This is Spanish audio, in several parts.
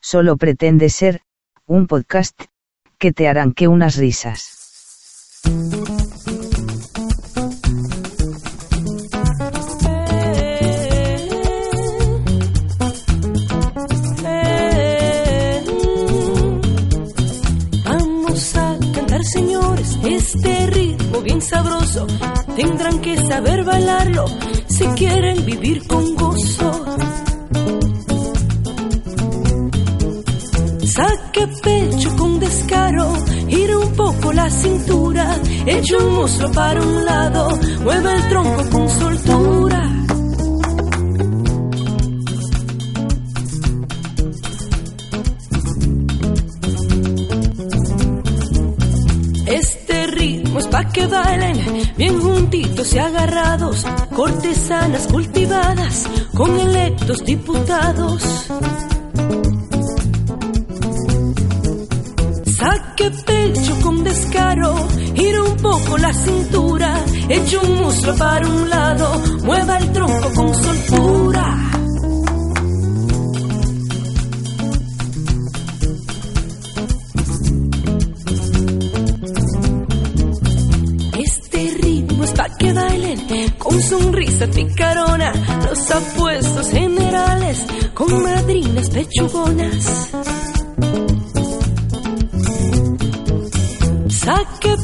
solo pretende ser, un podcast, que te harán que unas risas. Vamos a cantar, señores, este ritmo bien sabroso. Tendrán que saber bailarlo si quieren vivir con gozo. Saque pecho con descaro, gira un poco la cintura, echa un muslo para un lado, mueve el tronco con soltura. Este ritmo es pa' que bailen bien juntitos y agarrados, cortesanas cultivadas con electos diputados. Poco la cintura, echa un muslo para un lado, mueva el tronco con soltura. Este ritmo es pa' que bailen con sonrisa picarona, los apuestos generales con madrinas pechugonas. Saque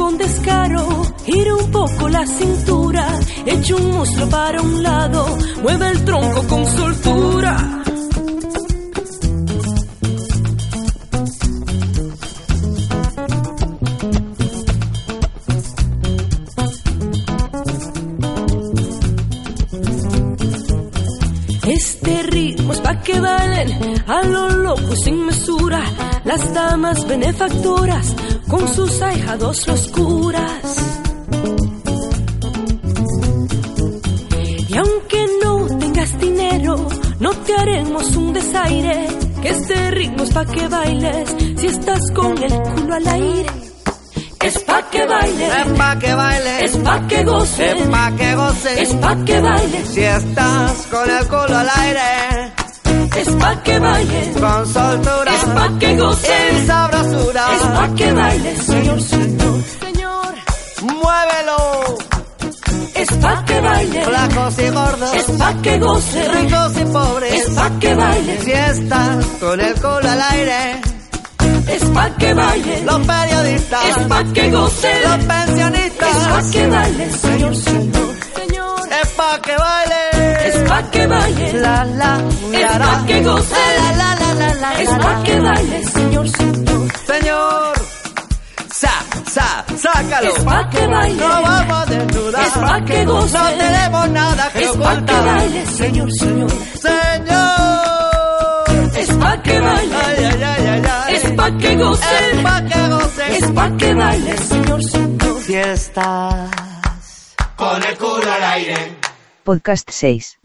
con descaro, gira un poco la cintura, echa un muslo para un lado, mueve el tronco con soltura. Este ritmo es pa' que bailen a lo loco sin mesura, las damas benefactoras con sus ahijados oscuras. Y aunque no tengas dinero, no te haremos un desaire, que este ritmo es pa' que bailes si estás con el culo al aire. Es pa' que bailes, Es pa' que bailes, es pa' que goces, es pa' que goces. es pa' que bailes, Si estás con el culo al aire, es pa' que bailes, con soltura, es pa' que goces, en sabrosura, es pa' que Flacos y gordos, es pa' que goces, ricos y pobres. es pa' que bailes, Si estás con el culo al aire, es pa' que bailes, los periodistas, es pa' que goces, los es pensionistas, pa' que bailes, señor, señor, señor. es pa' que baile. Es pa' que bailes, La la, es la, pa' que goces, la la la la la, es pa' que bailes, señor, señor. Señor, sa, sácalo. Es pa' que bailes, No vamos a desnudar. es pa' que goce, No tenemos nada que es pa' que ocultar. bailes, señor, señor. Señor. Es pa' que bailes, Ay, ay, ay, ay, ay. es pa' que goces, Es pa' que goces. es pa' que bailes, señor, señor. Si estás con el culo al aire. Podcast 6.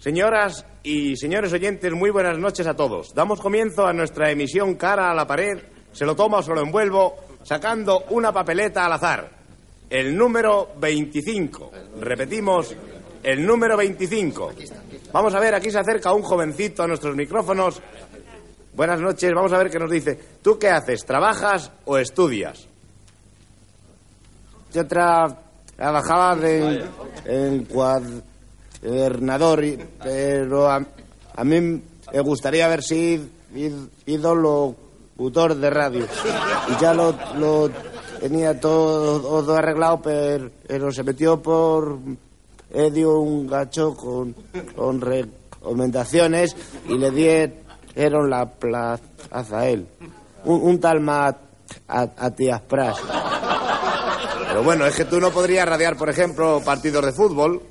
Señoras y señores oyentes, muy buenas noches a todos. Damos comienzo a nuestra emisión cara a la pared, se lo toma o se lo envuelvo, sacando una papeleta al azar. El número 25. Repetimos, el número 25. Vamos a ver, aquí se acerca un jovencito a nuestros micrófonos. Buenas noches, vamos a ver qué nos dice. ¿Tú qué haces? ¿Trabajas o estudias? Yo tra- trabajaba de, en cuadernador, y- pero a, a mí me gustaría haber sido locutor de radio. Y ya lo, lo tenía todo, todo arreglado, pero, pero se metió por medio un gacho con, con recomendaciones y le dieron la plaza a él. un, un tal Mat... A, Atías Pras. Pero bueno, es que tú no podrías radiar, por ejemplo, partidos de fútbol.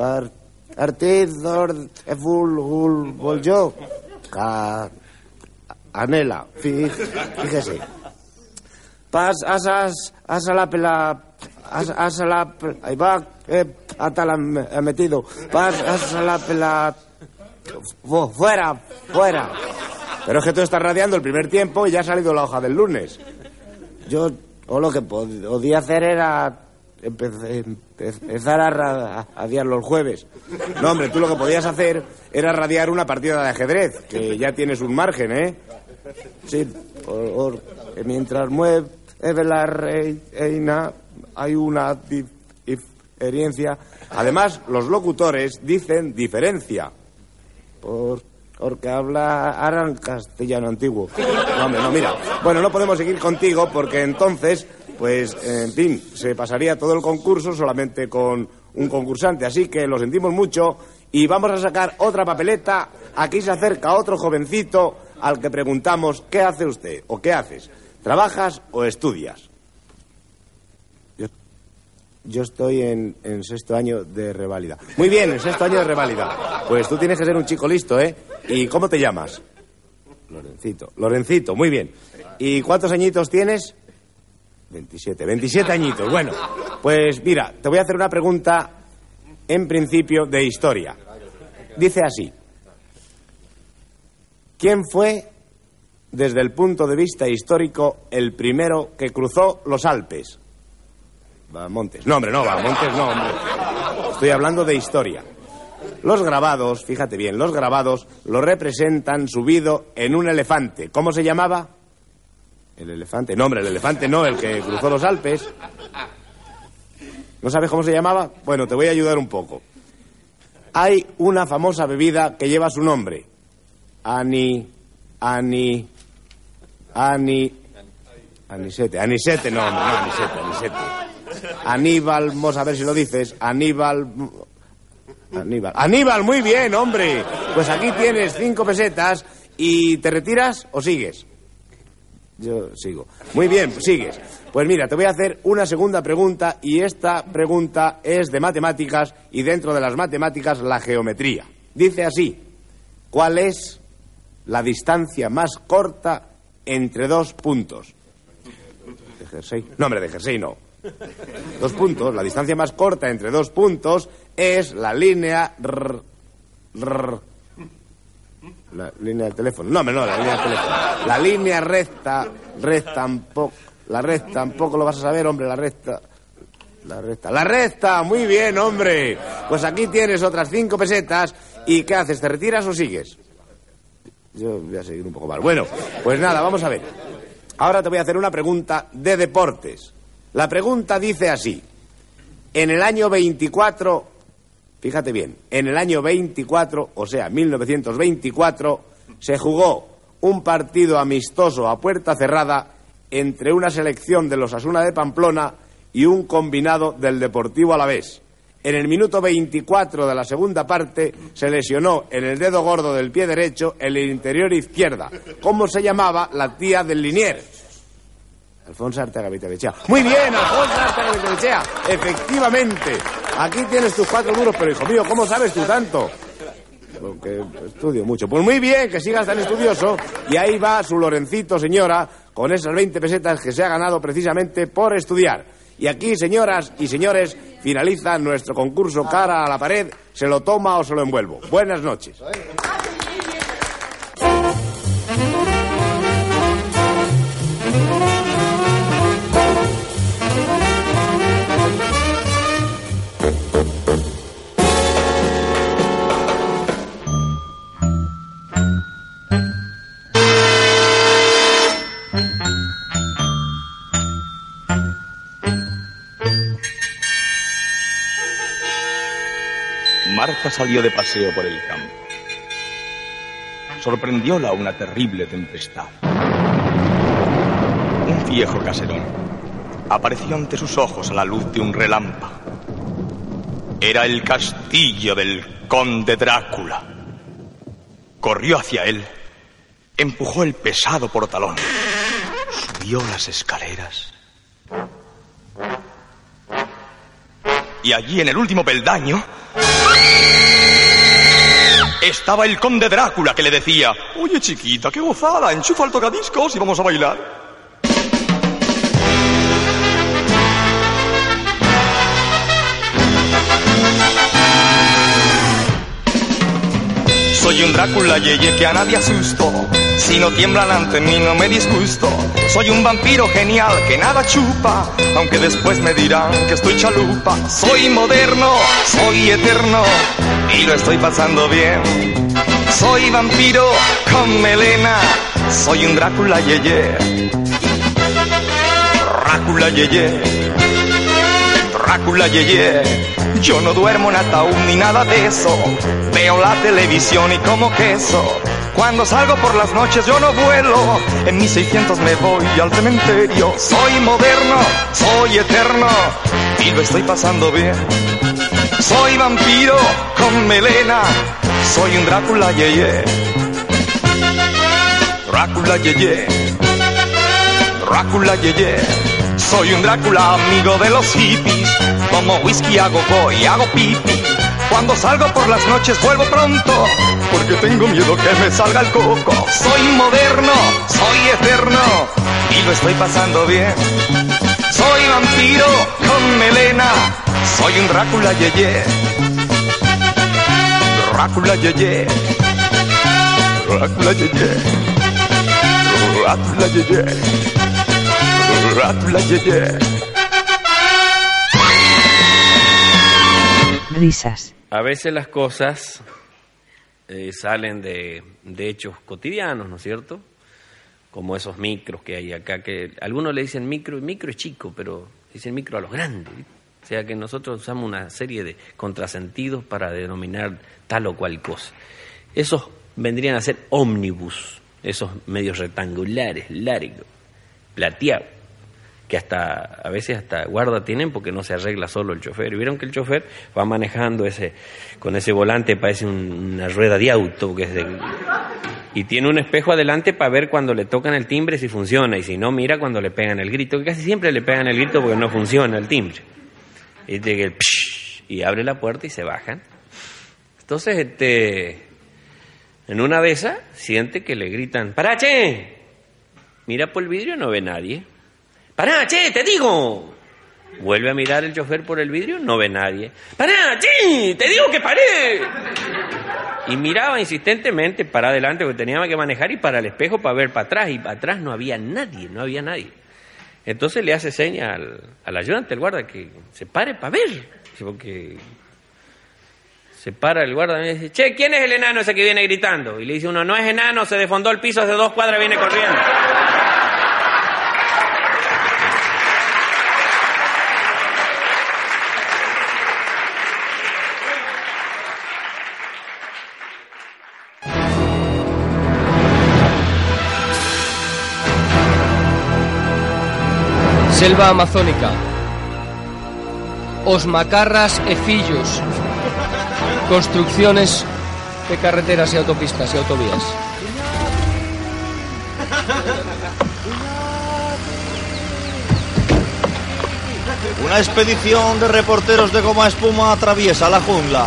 Par- fútbol yo. Ca- Anela, fí- fíjese. Pas, asas, asa la pela, asa, asa la, pe- ahí va, eh, hasta la metido. Pas, asa la pela, fu- fuera, fuera. Pero es que tú estás radiando el primer tiempo y ya ha salido la hoja del lunes. Yo, o lo que pod- podía hacer era empezar a ra- radiar los jueves. No, hombre, tú lo que podías hacer era radiar una partida de ajedrez, que ya tienes un margen, ¿eh? Sí, por- por- mientras mueve la reina hay una dif- diferencia. Además, los locutores dicen diferencia. Por, porque habla castellano antiguo. No, hombre, no, mira. Bueno, no podemos seguir contigo porque entonces, pues, en fin, se pasaría todo el concurso solamente con un concursante. Así que lo sentimos mucho y vamos a sacar otra papeleta. Aquí se acerca otro jovencito al que preguntamos, ¿qué hace usted o qué haces? ¿Trabajas o estudias? Yo, yo estoy en, sexto año de reválida. Muy bien, en sexto año de reválida. Pues tú tienes que ser un chico listo, ¿eh? ¿Y cómo te llamas? Lorencito. Lorencito, muy bien. ¿Y cuántos añitos tienes? 27, 27 añitos. Bueno, pues mira, te voy a hacer una pregunta en principio de historia. Dice así. ¿Quién fue, desde el punto de vista histórico, el primero que cruzó los Alpes? Montes. No, hombre, no, Montes no, hombre. Estoy hablando de historia. Los grabados, fíjate bien, los grabados lo representan subido en un elefante. ¿Cómo se llamaba? El elefante. No, el elefante no, el que cruzó los Alpes. ¿No sabes cómo se llamaba? Bueno, te voy a ayudar un poco. Hay una famosa bebida que lleva su nombre. Ani. Ani. Ani. Anisete. Anisete, no, no, Anisete, Anisete. Aníbal, vamos a ver si lo dices. Aníbal. Aníbal. Aníbal, muy bien, hombre. Pues aquí tienes cinco pesetas y ¿te retiras o sigues? Yo sigo. Muy bien, sigues. Pues mira, te voy a hacer una segunda pregunta y esta pregunta es de matemáticas y dentro de las matemáticas la geometría. Dice así, ¿cuál es la distancia más corta entre dos puntos? ¿De jersey? No, hombre, de jersey no. Dos puntos, la distancia más corta entre dos puntos es la línea... rr, la línea del teléfono. No, no, la línea del teléfono. La línea recta, recta tampoco. La recta tampoco lo vas a saber, hombre, la recta. La recta. La recta, muy bien, hombre. Pues aquí tienes otras cinco pesetas. ¿Y qué haces? ¿Te retiras o sigues? Yo voy a seguir un poco más. Bueno, pues nada, vamos a ver. Ahora te voy a hacer una pregunta de deportes. La pregunta dice así. En el año 24, fíjate bien, en el año 24, o sea, 1924, se jugó un partido amistoso a puerta cerrada entre una selección de los Asuna de Pamplona y un combinado del Deportivo Alavés. En el minuto 24 de la segunda parte se lesionó en el dedo gordo del pie derecho el interior izquierda. ¿Cómo se llamaba la tía del Linier? Alfonso Arteaga Vitavechea. Muy bien, Alfonso Arteaga Vitavechea. Efectivamente. Aquí tienes tus cuatro duros, pero hijo mío, ¿cómo sabes tú tanto? Porque estudio mucho. Pues muy bien, que sigas tan estudioso. Y ahí va su Lorencito, señora, con esas 20 pesetas que se ha ganado precisamente por estudiar. Y aquí, señoras y señores, finaliza nuestro concurso cara a la pared. ¿Se lo toma o se lo envuelvo? Buenas noches. Salió de paseo por el campo. Sorprendióla una terrible tempestad. Un viejo caserón apareció ante sus ojos a la luz de un relámpago. Era el castillo del conde Drácula. Corrió hacia él empujó el pesado portalón, subió las escaleras. Y allí en el último peldaño estaba el conde Drácula que le decía, oye chiquita, qué gozada, enchufa el tocadiscos y vamos a bailar. Soy un Drácula yeye que a nadie asusto. Si no tiemblan ante mí no me disgusto. Soy un vampiro genial que nada chupa, aunque después me dirán que estoy chalupa. Soy moderno, soy eterno y lo estoy pasando bien. Soy vampiro con melena, soy un Drácula yeye. Drácula yeye. Drácula yeye. Yo no duermo en ataúd ni nada de eso. Veo la televisión y como queso. Cuando salgo por las noches yo no vuelo. En mis 600 me voy al cementerio. Soy moderno, soy eterno y lo estoy pasando bien. Soy vampiro con melena. Soy un Drácula yeye. Drácula yeye. Drácula yeye. Soy un Drácula amigo de los hippies. Como whisky hago voy, hago pipi. Cuando salgo por las noches vuelvo pronto, porque tengo miedo que me salga el coco. Soy moderno, soy eterno, y lo estoy pasando bien. Soy vampiro con melena, soy un Drácula yeye. Drácula yeye. Drácula yeye. Drácula yeye. Drácula yeye. Risas. A veces las cosas eh, salen de, de hechos cotidianos, ¿no es cierto? Como esos micros que hay acá, que algunos le dicen micro, y micro es chico, pero dicen micro a los grandes. O sea que nosotros usamos una serie de contrasentidos para denominar tal o cual cosa. Esos vendrían a ser ómnibus, esos medios rectangulares, largos, plateados que hasta a veces hasta guarda tienen porque no se arregla solo el chofer. Y vieron que el chofer va manejando ese con ese volante parece una rueda de auto que es de, y tiene un espejo adelante para ver cuando le tocan el timbre si funciona y si no mira cuando le pegan el grito, que casi siempre le pegan el grito porque no funciona el timbre. Y, el y abre la puerta y se bajan. Entonces, este en una de esas siente que le gritan, ¡Parache! Mira por el vidrio no ve nadie. ¡Pará, che, te digo! Vuelve a mirar el chofer por el vidrio, no ve nadie. ¡Pará, che! ¡Te digo que paré! Y miraba insistentemente para adelante porque tenía que manejar y para el espejo para ver para atrás. Y para atrás no había nadie, no había nadie. Entonces le hace seña al, ayudante, el guarda, que se pare para ver. Porque se para el guarda y dice, che, ¿quién es el enano ese que viene gritando? Y le dice uno, no es enano, se defondó el piso hace dos cuadras, viene corriendo. Selva amazónica. Os macarras e fillos. Construcciones de carreteras y autopistas y autovías. Una expedición de reporteros de goma espuma atraviesa la jungla.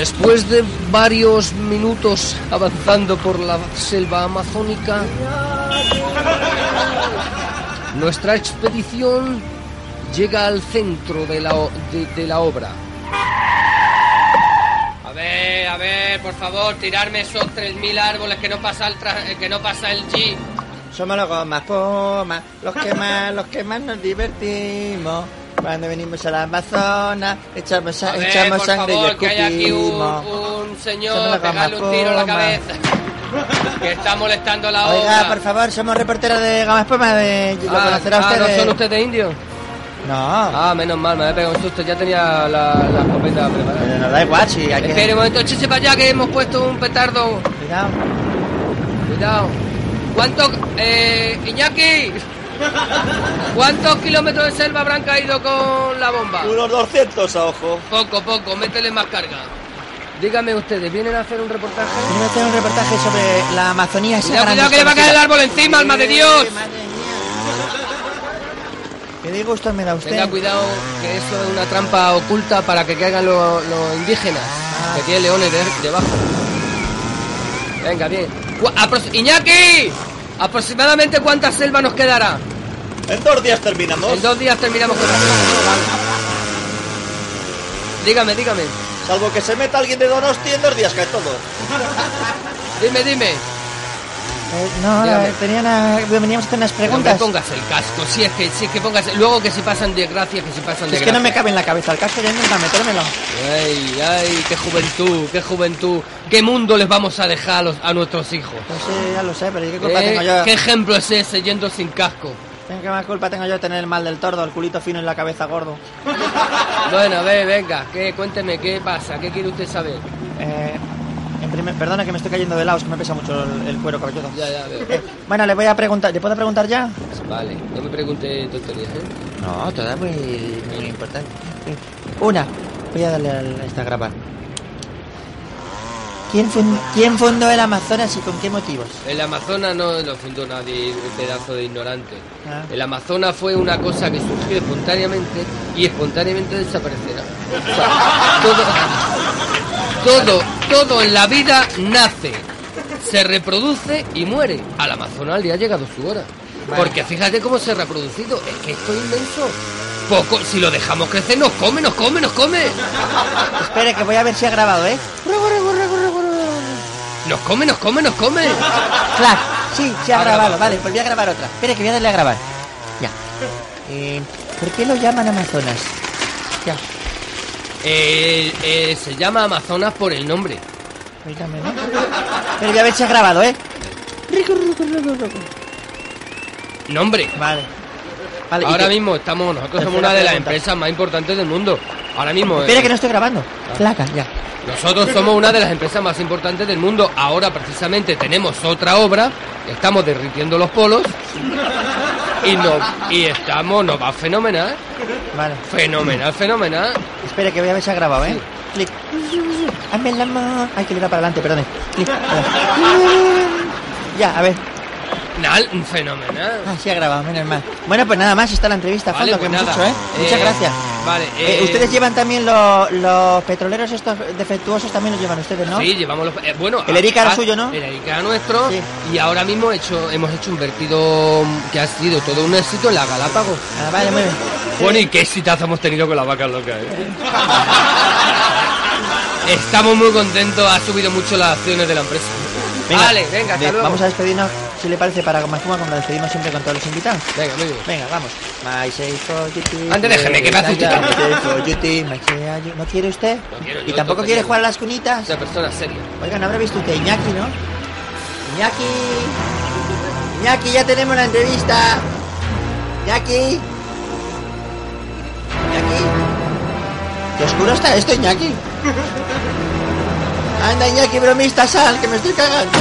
Después de varios minutos avanzando por la selva amazónica, nuestra expedición llega al centro de la, de, la obra. A ver, a ver, por favor, tirarme esos 3.000 árboles que no pasa el, que no pasa el jeep. Somos los gomas los que más, los que más nos divertimos. Cuando venimos a la Amazonas, echamos, a echamos sangre favor, y escupimos. Que hay aquí un, un señor pegarle un tiro en la cabeza. que está molestando la Oiga, obra. por favor, somos reporteros de Gama Espuma, de... ¿Lo ah, conocerá ah, usted? ¿no son ustedes indios? No. Ah, menos mal, me había pegado un susto, ya tenía la, la escopeta preparada. Pero no da igual, si hay que... Espere un momento, échese para allá que hemos puesto un petardo. Cuidado. Cuidado. ¿Cuánto? Eh, Iñaki. ¿Cuántos kilómetros de selva habrán caído con la bomba? Unos 200 a ojo. Poco, poco, métele más carga. Dígame ustedes, ¿vienen a hacer un reportaje? Yo hacer un reportaje sobre la Amazonía. esa Cuidado, gran cuidado, que le va a caer el árbol encima, alma de Dios. Qué disgusto me da usted. Tenga cuidado que eso es una trampa oculta para que caigan los, indígenas. Ah. Que tiene leones de- debajo. Venga, bien. ¡Iñaki! ¿Aproximadamente cuánta selva nos quedará? En dos días terminamos. En dos días terminamos con la selva. Dígame, dígame. Salvo que se meta alguien de Donosti, en dos días cae todo. Dime, dime. Eh, no, Dígame. eh, tenían a- veníamos a hacer unas No preguntas. pongas el casco, si es que, si es que pongas. Luego que si pasan desgracias, que si pasan es desgracias. que no me cabe en la cabeza el casco, ya intenta metérmelo. Ay, ay, qué juventud, qué juventud. ¿Qué mundo les vamos a dejar a, los- a nuestros hijos? Pues sí, ya lo sé, pero ¿y ¿qué culpa Eh, tengo yo? ¿Qué ejemplo es ese yendo sin casco? ¿Qué más culpa tengo yo de tener el mal del tordo, el culito fino y la cabeza gordo? Bueno, a ver, venga, ¿qué, cuénteme, ¿qué pasa? ¿Qué quiere usted saber? Eh, primer, perdona que me estoy cayendo de lado, es que me pesa mucho el, el cuero cabelludo. Ya, ya, veo. Eh, bueno, le voy a preguntar, ¿le puedo preguntar ya? Vale, no me pregunte tonterías, ¿eh? No, toda muy, muy importante. Una, voy a darle a esta grabar. ¿Quién, fun- ¿Quién fundó el Amazonas y con qué motivos? El Amazonas no lo fundó nadie, un pedazo de ignorante. Ah. El Amazonas fue una cosa que surgió espontáneamente y espontáneamente desaparecerá. O sea, todo, todo, todo en la vida nace, se reproduce y muere. Al Amazonas le ha llegado su hora. Porque fíjate cómo se ha reproducido. Es que esto es inmenso. Poco, si lo dejamos crecer, nos come, nos come, nos come. Espere, que voy a ver si ha grabado, ¿eh? Nos come, nos come, nos come. Claro, sí, se ha grabado. Vale, pues voy a grabar otra. Espere, que voy a darle a grabar. Ya. Eh, ¿Por qué lo llaman Amazonas? Ya. Eh, eh, se llama Amazonas por el nombre. Oígame, ¿no? Pero voy a ver si ha grabado, ¿eh? Nombre. Vale. Vale, ¿y Ahora mismo estamos, nosotros somos una de las pregunta. empresas más importantes del mundo. Ahora mismo. Espera eh, que no estoy grabando. Placa, ya. Nosotros somos una de las empresas más importantes del mundo. Ahora precisamente tenemos otra obra. Estamos derritiendo los polos. Y no, y estamos, nos va fenomenal. Vale. Fenomenal, fenomenal. Espere, que voy a ver si ha grabado, ¿eh? Clic. Hazme el amor. Ay, que le da para adelante. Clic. Ya, a ver. Nal, fenomenal. Ah, sí ha grabado, menos mal. Bueno, pues nada más, está la entrevista Vale, fondo, que pues hemos nada. hecho, ¿eh? Muchas Eh, gracias. Vale, Eh, eh, ustedes llevan también lo- los petroleros estos defectuosos, también los llevan ustedes, ¿no? Sí, llevamos los... eh, bueno, El Erika era ah, suyo, ¿no? El Erika era nuestro. Sí. Y ahora mismo he hecho, hemos hecho un vertido que ha sido todo un éxito en la Galápagos. Ah, vale, muy bien. Bueno, y qué exitazo hemos tenido con las vacas locas, ¿eh? Estamos muy contentos, ha subido mucho las acciones de la empresa. Venga, vale, venga, hasta de- luego. Vamos a despedirnos, si le parece, para Macuma, como nos despedimos siempre con todos los invitados. Venga, muy bien. Venga, vamos. My say for you, Antes déjeme, que me hace usted. My for you. ¿No quiere usted? No quiero, ¿Y tampoco quiere jugar a las cunitas? Una persona seria. Oiga, ¿no habrá visto usted Iñaki, no? Iñaki. Iñaki, ya tenemos la entrevista. Iñaki. Iñaki. Qué oscuro está esto, Iñaki. Anda, Iñaki, bromista, sal, que me estoy cagando.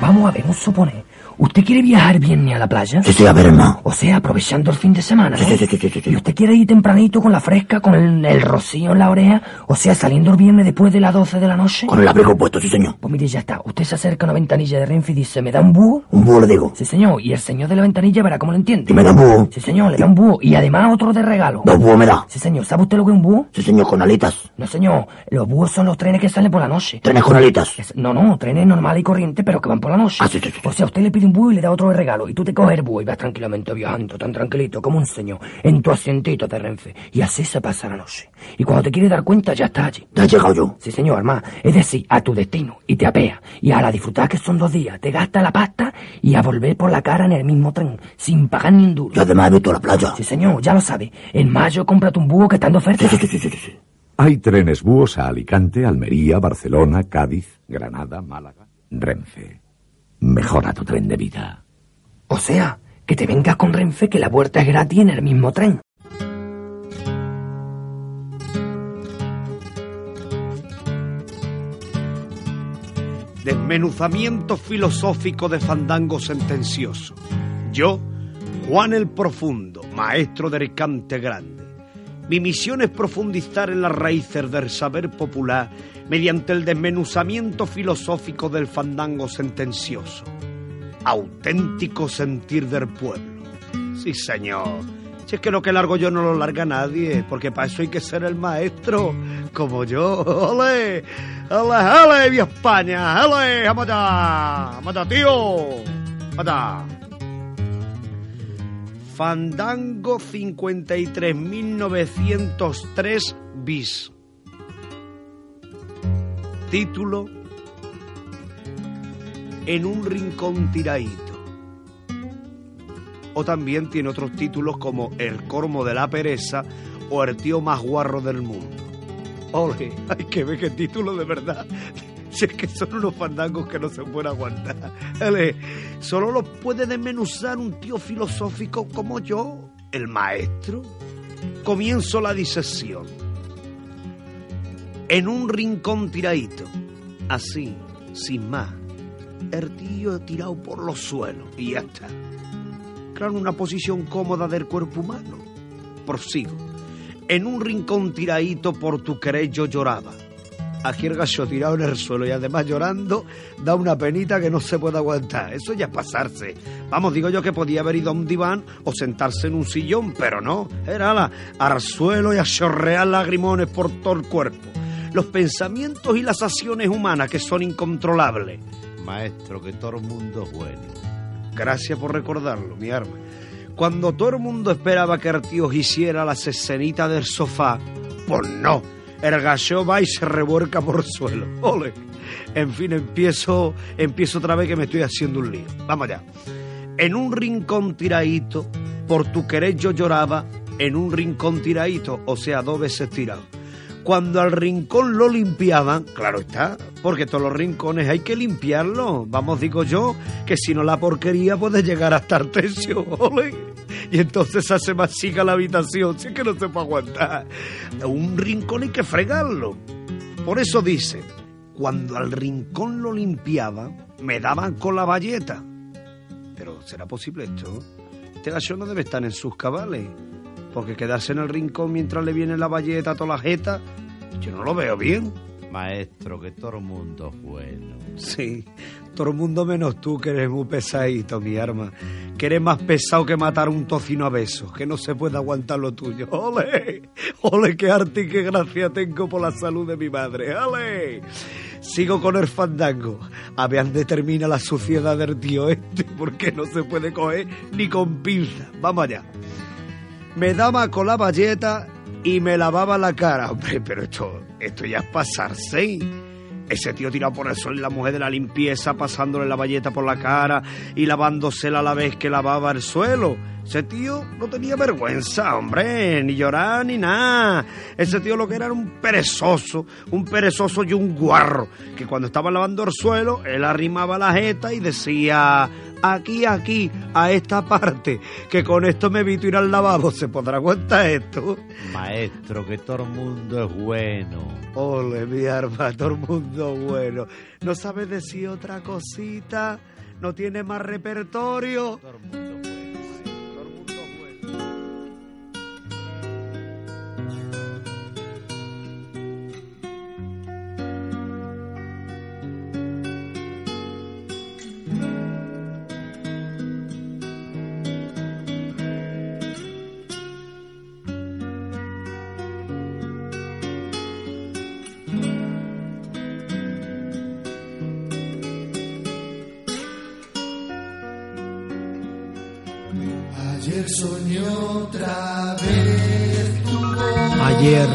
Vamos a ver, un supone. ¿Usted quiere viajar viernes a la playa? Sí, sí, a ver, hermano. O sea, aprovechando el fin de semana, ¿no? Sí, sí, sí, sí, sí, sí. ¿Y usted quiere ir tempranito con la fresca, con el, el rocío en la oreja? O sea, saliendo el viernes después de las 12 de la noche. Con el abrigo puesto, sí, señor. Pues mire, ya está. Usted se acerca a una ventanilla de Renfe y dice, ¿me da un búho? Un búho le digo. Sí, señor. Y el señor de la ventanilla verá cómo lo entiende. Y me da un búho. Sí, señor, le da un búho. Y además otro de regalo. Dos búhos me da. Sí, señor. ¿Sabe usted lo que es un búho? Sí, señor, con alitas. No, señor. Los búhos son los trenes que salen por la noche. Trenes con alitas. Es- No, no, trenes normales y corrientes, pero que van por la noche. Ah, sí, sí, sí. O sea, usted le pide un búho y le da otro de regalo. Y tú te coges el búho y vas tranquilamente viajando, tan tranquilito como un señor, en tu asientito de Renfe. Y así se pasa la noche. Y cuando te quieres dar cuenta, ya estás allí. Ya he llegado yo. Sí, señor, hermano. Es decir, a tu destino. Y te apea. Y a la disfrutar que son dos días, te gasta la pasta y a volver por la cara en el mismo tren, sin pagar ni un duro. Y además he visto la playa. Sí, señor, ya lo sabe. En mayo cómprate un búho que está en oferta. Sí, sí, sí, sí, sí, sí. Hay trenes búhos a Alicante, Almería, Barcelona, Cádiz, Granada, Málaga, Renfe. Mejora tu tren de vida. O sea, que te vengas con Renfe que la vuelta es gratis en el mismo tren. De Desmenuzamiento filosófico de fandango sentencioso. Yo, Juan el Profundo, maestro del cante grande. Mi misión es profundizar en las raíces del saber popular mediante el desmenuzamiento filosófico del fandango sentencioso. Auténtico sentir del pueblo. Sí, señor. Si es que lo que largo yo no lo larga nadie, porque para eso hay que ser el maestro, como yo. ¡Ole! ¡Ole, ole, mi España! ¡Ole! ¡Vamos allá, tío! ¡Vamos allá! Fandango 53.903 bis. Título En un rincón tiradito. O también tiene otros títulos como El cormo de la pereza o El tío más guarro del mundo. Ole, hay que ver qué título de verdad. Si es que son unos fandangos que no se pueden aguantar. Ole, solo los puede desmenuzar un tío filosófico como yo, el maestro. Comienzo la disección. En un rincón tiradito, así, sin más. El tío tirado por los suelos y ya está. Claro, una posición cómoda del cuerpo humano. Prosigo. En un rincón tiradito por tu querer yo lloraba. Aquí el gallo tirado en el suelo y además llorando da una penita que no se puede aguantar. Eso ya es pasarse. Vamos, digo yo que podía haber ido a un diván o sentarse en un sillón, pero no. Era la, al suelo y a chorrear lagrimones por todo el cuerpo. Los pensamientos y las acciones humanas que son incontrolables. Maestro, que todo el mundo es bueno. Gracias por recordarlo, mi arma. Cuando todo el mundo esperaba que el tío hiciera la escenita del sofá, pues no. El gallo va y se revuelca por el suelo. ¡Ole! En fin, empiezo, empiezo otra vez que me estoy haciendo un lío. Vamos allá. En un rincón tiradito, por tu querer yo lloraba, en un rincón tiradito, o sea, dos veces tirado. Cuando al rincón lo limpiaban, claro está, porque todos los rincones hay que limpiarlos. Vamos, digo yo, que si no la porquería puede llegar hasta el tercio, ole. Y entonces hace más chica la habitación, si es que no se puede aguantar. Un rincón hay que fregarlo. Por eso dice, cuando al rincón lo limpiaban, me daban con la valleta. Pero, ¿será posible esto? Este gallo no debe estar en sus cabales. Porque quedarse en el rincón mientras le viene la valleta a toda la jeta, yo no lo veo bien. Maestro, que todo el mundo es bueno. Sí, todo el mundo menos tú, que eres muy pesadito, mi arma. Que eres más pesado que matar un tocino a besos, que no se puede aguantar lo tuyo. ¡Ole! ¡Ole, qué arte y qué gracia tengo por la salud de mi madre! ¡Ole! Sigo con el fandango. A ver dónde termina la suciedad del tío este, porque no se puede coger ni con pinza. Vamos allá. Me daba con la valleta y me lavaba la cara. Hombre, pero esto, esto ya es pasarse. Ese tío tirado por el suelo y la mujer de la limpieza pasándole la valleta por la cara y lavándosela a la vez que lavaba el suelo. Ese tío no tenía vergüenza, hombre, ni llorar ni nada. Ese tío lo que era era un perezoso, un perezoso y un guarro, que cuando estaba lavando el suelo, él arrimaba la jeta y decía, aquí, aquí, a esta parte, que con esto me evito ir al lavabo. ¿Se podrá aguantar esto? Maestro, que todo el mundo es bueno. Ole, mi arma, todo el mundo bueno. ¿No sabe decir otra cosita? ¿No tiene más repertorio? Ayer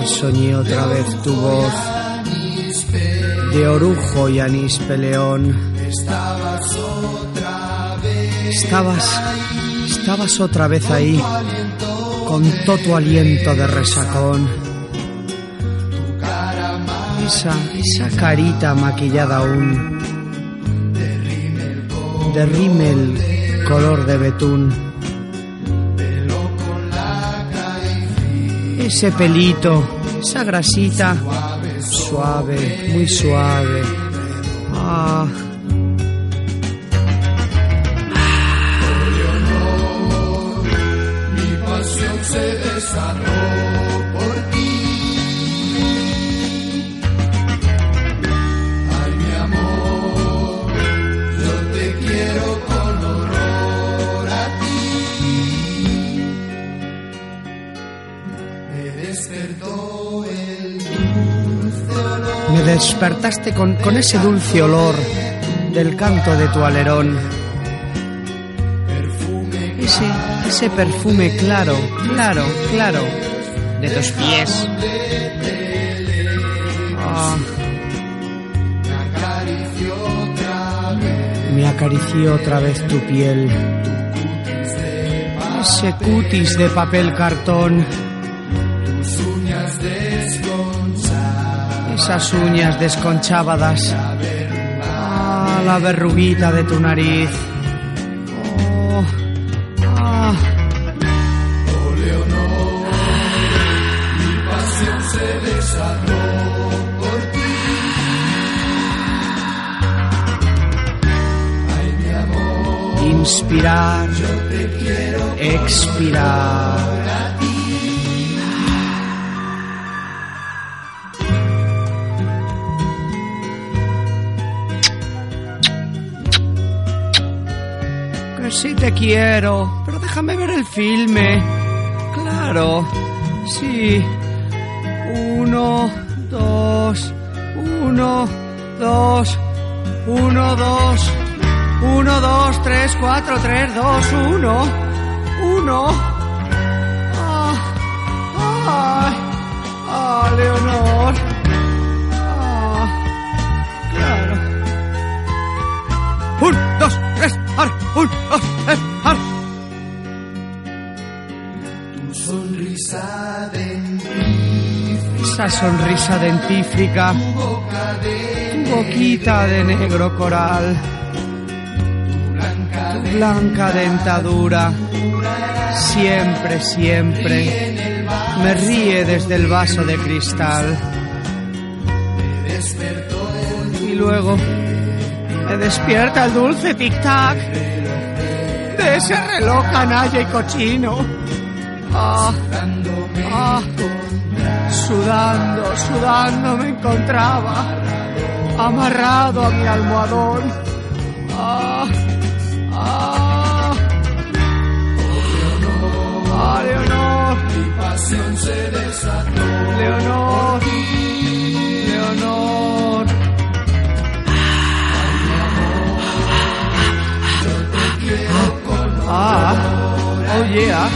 Soñé otra vez tu voz de orujo y anís peleón. Estabas otra vez. Estabas, estabas otra vez ahí, con todo tu aliento de resacón. Esa, esa carita maquillada aún, de rímel color de betún. Ese pelito, esa grasita, suave, muy suave. Ah, despertaste con, con ese dulce olor del canto de tu alerón. Ese, ese perfume claro, claro, claro, de tus pies. Ah. Me acarició otra vez tu piel. Ese cutis de papel cartón. Esas uñas desconchabadas. Ah, la verruguita de tu nariz. Oh, ah. Mi pasión sí te quiero, pero déjame ver el filme. Claro, sí. Uno, dos, uno, dos, uno, dos, uno, dos, tres, cuatro, tres, dos, uno, uno. Ah, ay, ah, Leonor. Tres, ar, un, dos, tres, ar. Tu sonrisa Esa sonrisa dentífrica, boca de tu boquita de negro coral, blanca tu blanca dentadura, siempre, siempre, me ríe desde el vaso de cristal. despertó el Y luego me despierta el dulce tic-tac de ese reloj canalla y cochino. Ah, ah, sudando, sudando me encontraba, amarrado a mi almohadón. Ah, ah, ah, Leonor, mi pasión se desató. Leonor, Leonor. Ah, oh yeah.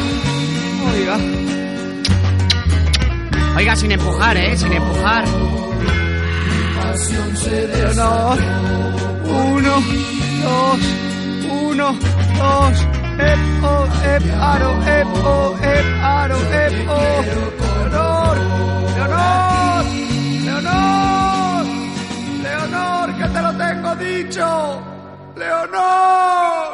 Oiga. Oiga, sin empujar, ¿eh? Sin empujar. Se Leonor. Uno, dos, uno, dos. Ep, oh, ep, aro, ep, oh, ep, aro, ep, oh. Leonor, Leonor, Leonor, Leonor, que te lo tengo dicho. Leonor.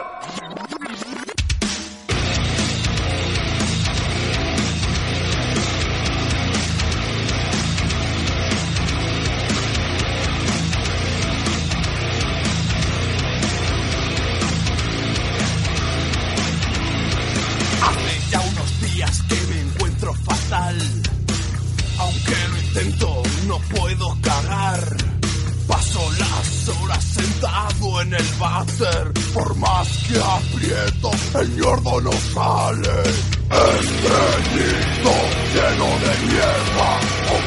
Por más que aprieto, el mierdo no sale. Estreñido, lleno de mierda. O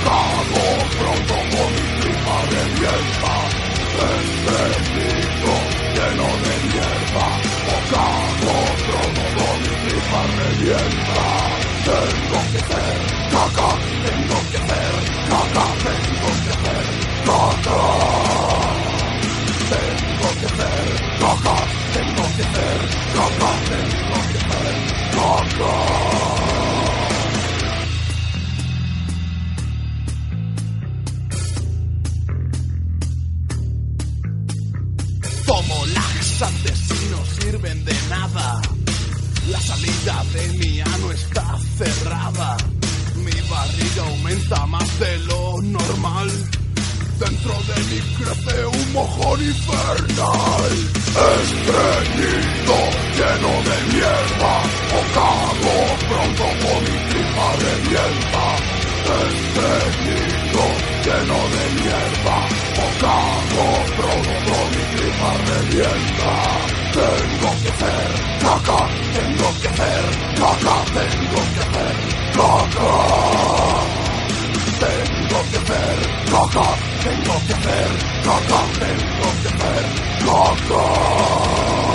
pronto con mi tripa revienta. Lleno de mierda. O cago pronto con mi tripa revienta. Tengo que hacer caca, tengo que hacer caca, tengo que hacer caca. Tomo laxantes y no sirven de nada. La salida de mi ano está cerrada. Mi barriga aumenta más de lo normal. Dentro de mí crece un mojón infernal. Estreñido, lleno de mierda. O cago pronto con mi tripa revienta. Estreñido, lleno de mierda. O cago pronto con mi tripa revienta. Tengo que hacer caca, tengo que hacer caca, tengo que hacer caca. Tengo que hacer caca, tengo que hacer caca, tengo que hacer caca.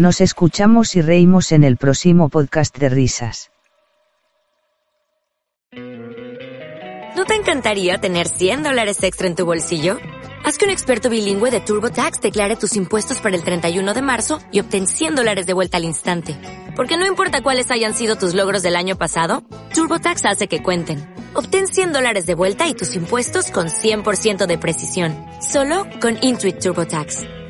Nos escuchamos y reímos en el próximo podcast de risas. ¿No te encantaría tener 100 dólares extra en tu bolsillo? Haz que un experto bilingüe de TurboTax declare tus impuestos para el 31 de marzo y obtén 100 dólares de vuelta al instante. Porque no importa cuáles hayan sido tus logros del año pasado, TurboTax hace que cuenten. Obtén 100 dólares de vuelta y tus impuestos con 100% de precisión. Solo con Intuit TurboTax.